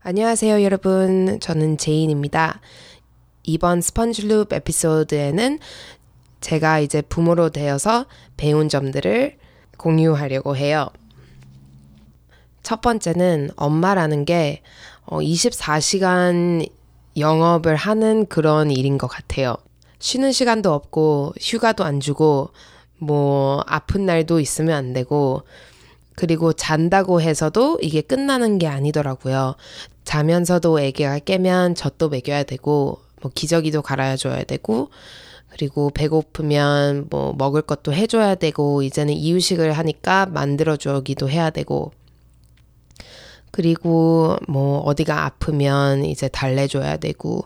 안녕하세요, 여러분. 저는 제인입니다. 이번 스펀지룹 에피소드에는 제가 이제 부모로 되어서 배운 점들을 공유하려고 해요. 첫 번째는 엄마라는 게 24시간 어, 영업을 하는 그런 일인 것 같아요. 쉬는 시간도 없고, 휴가도 안 주고, 뭐, 아픈 날도 있으면 안 되고, 그리고 잔다고 해서도 이게 끝나는 게 아니더라고요. 자면서도 애기가 깨면 젖도 먹여야 되고, 뭐 기저귀도 갈아줘야 되고, 그리고 배고프면 뭐 먹을 것도 해줘야 되고, 이제는 이유식을 하니까 만들어주기도 해야 되고, 그리고 뭐 어디가 아프면 이제 달래줘야 되고,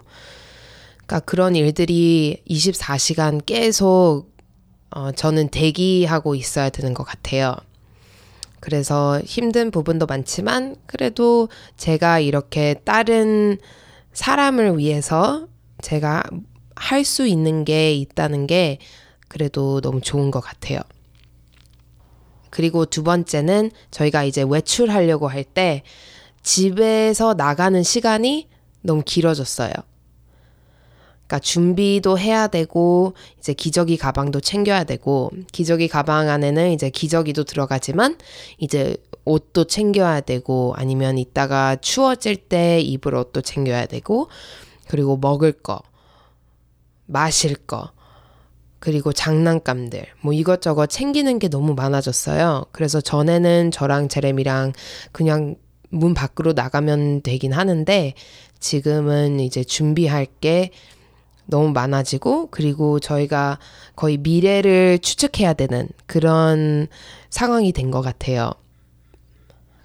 그러니까 그런 일들이 24시간 계속 어, 저는 대기하고 있어야 되는 것 같아요. 그래서 힘든 부분도 많지만 그래도 제가 이렇게 다른 사람을 위해서 제가 할 수 있는 게 있다는 게 그래도 너무 좋은 것 같아요. 그리고 두 번째는 저희가 이제 외출하려고 할 때 집에서 나가는 시간이 너무 길어졌어요. 그러니까 준비도 해야 되고 이제 기저귀 가방도 챙겨야 되고 기저귀 가방 안에는 이제 기저귀도 들어가지만 이제 옷도 챙겨야 되고 아니면 이따가 추워질 때 입을 옷도 챙겨야 되고 그리고 먹을 거 마실 거 그리고 장난감들 뭐 이것저것 챙기는 게 너무 많아졌어요. 그래서 전에는 저랑 제레미랑 그냥 문 밖으로 나가면 되긴 하는데 지금은 이제 준비할 게 너무 많아지고 그리고 저희가 거의 미래를 추측해야 되는 그런 상황이 된 것 같아요.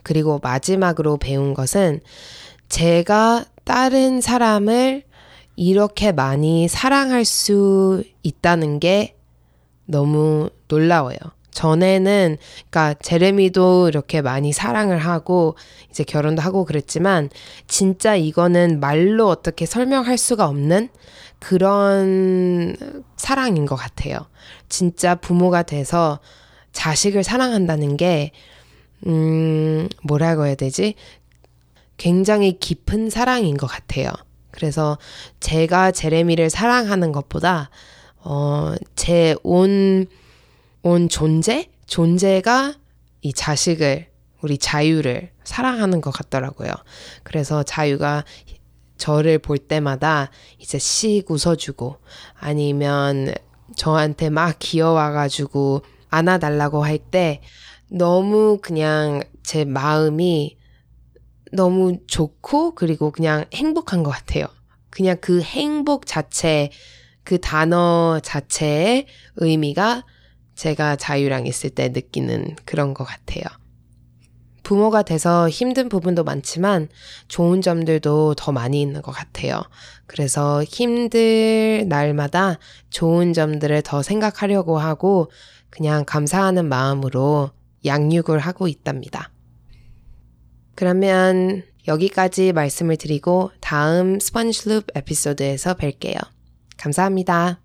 그리고 마지막으로 배운 것은 제가 다른 사람을 이렇게 많이 사랑할 수 있다는 게 너무 놀라워요. 전에는 그러니까 제레미도 이렇게 많이 사랑을 하고 이제 결혼도 하고 그랬지만 진짜 이거는 말로 어떻게 설명할 수가 없는 그런 사랑인 것 같아요. 진짜 부모가 돼서 자식을 사랑한다는 게 음, 뭐라고 해야 되지? 굉장히 깊은 사랑인 것 같아요. 그래서 제가 제레미를 사랑하는 것보다 어, 제 온 온 존재? 존재가 이 자식을, 우리 자유를 사랑하는 것 같더라고요. 그래서 자유가 저를 볼 때마다 이제 씩 웃어주고 아니면 저한테 막 귀여워가지고 안아달라고 할 때 너무 그냥 제 마음이 너무 좋고 그리고 그냥 행복한 것 같아요. 그냥 그 행복 자체, 그 단어 자체의 의미가 제가 자유랑 있을 때 느끼는 그런 것 같아요. 부모가 돼서 힘든 부분도 많지만 좋은 점들도 더 많이 있는 것 같아요. 그래서 힘들 날마다 좋은 점들을 더 생각하려고 하고 그냥 감사하는 마음으로 양육을 하고 있답니다. 그러면 여기까지 말씀을 드리고 다음 스펀지룹 에피소드에서 뵐게요. 감사합니다.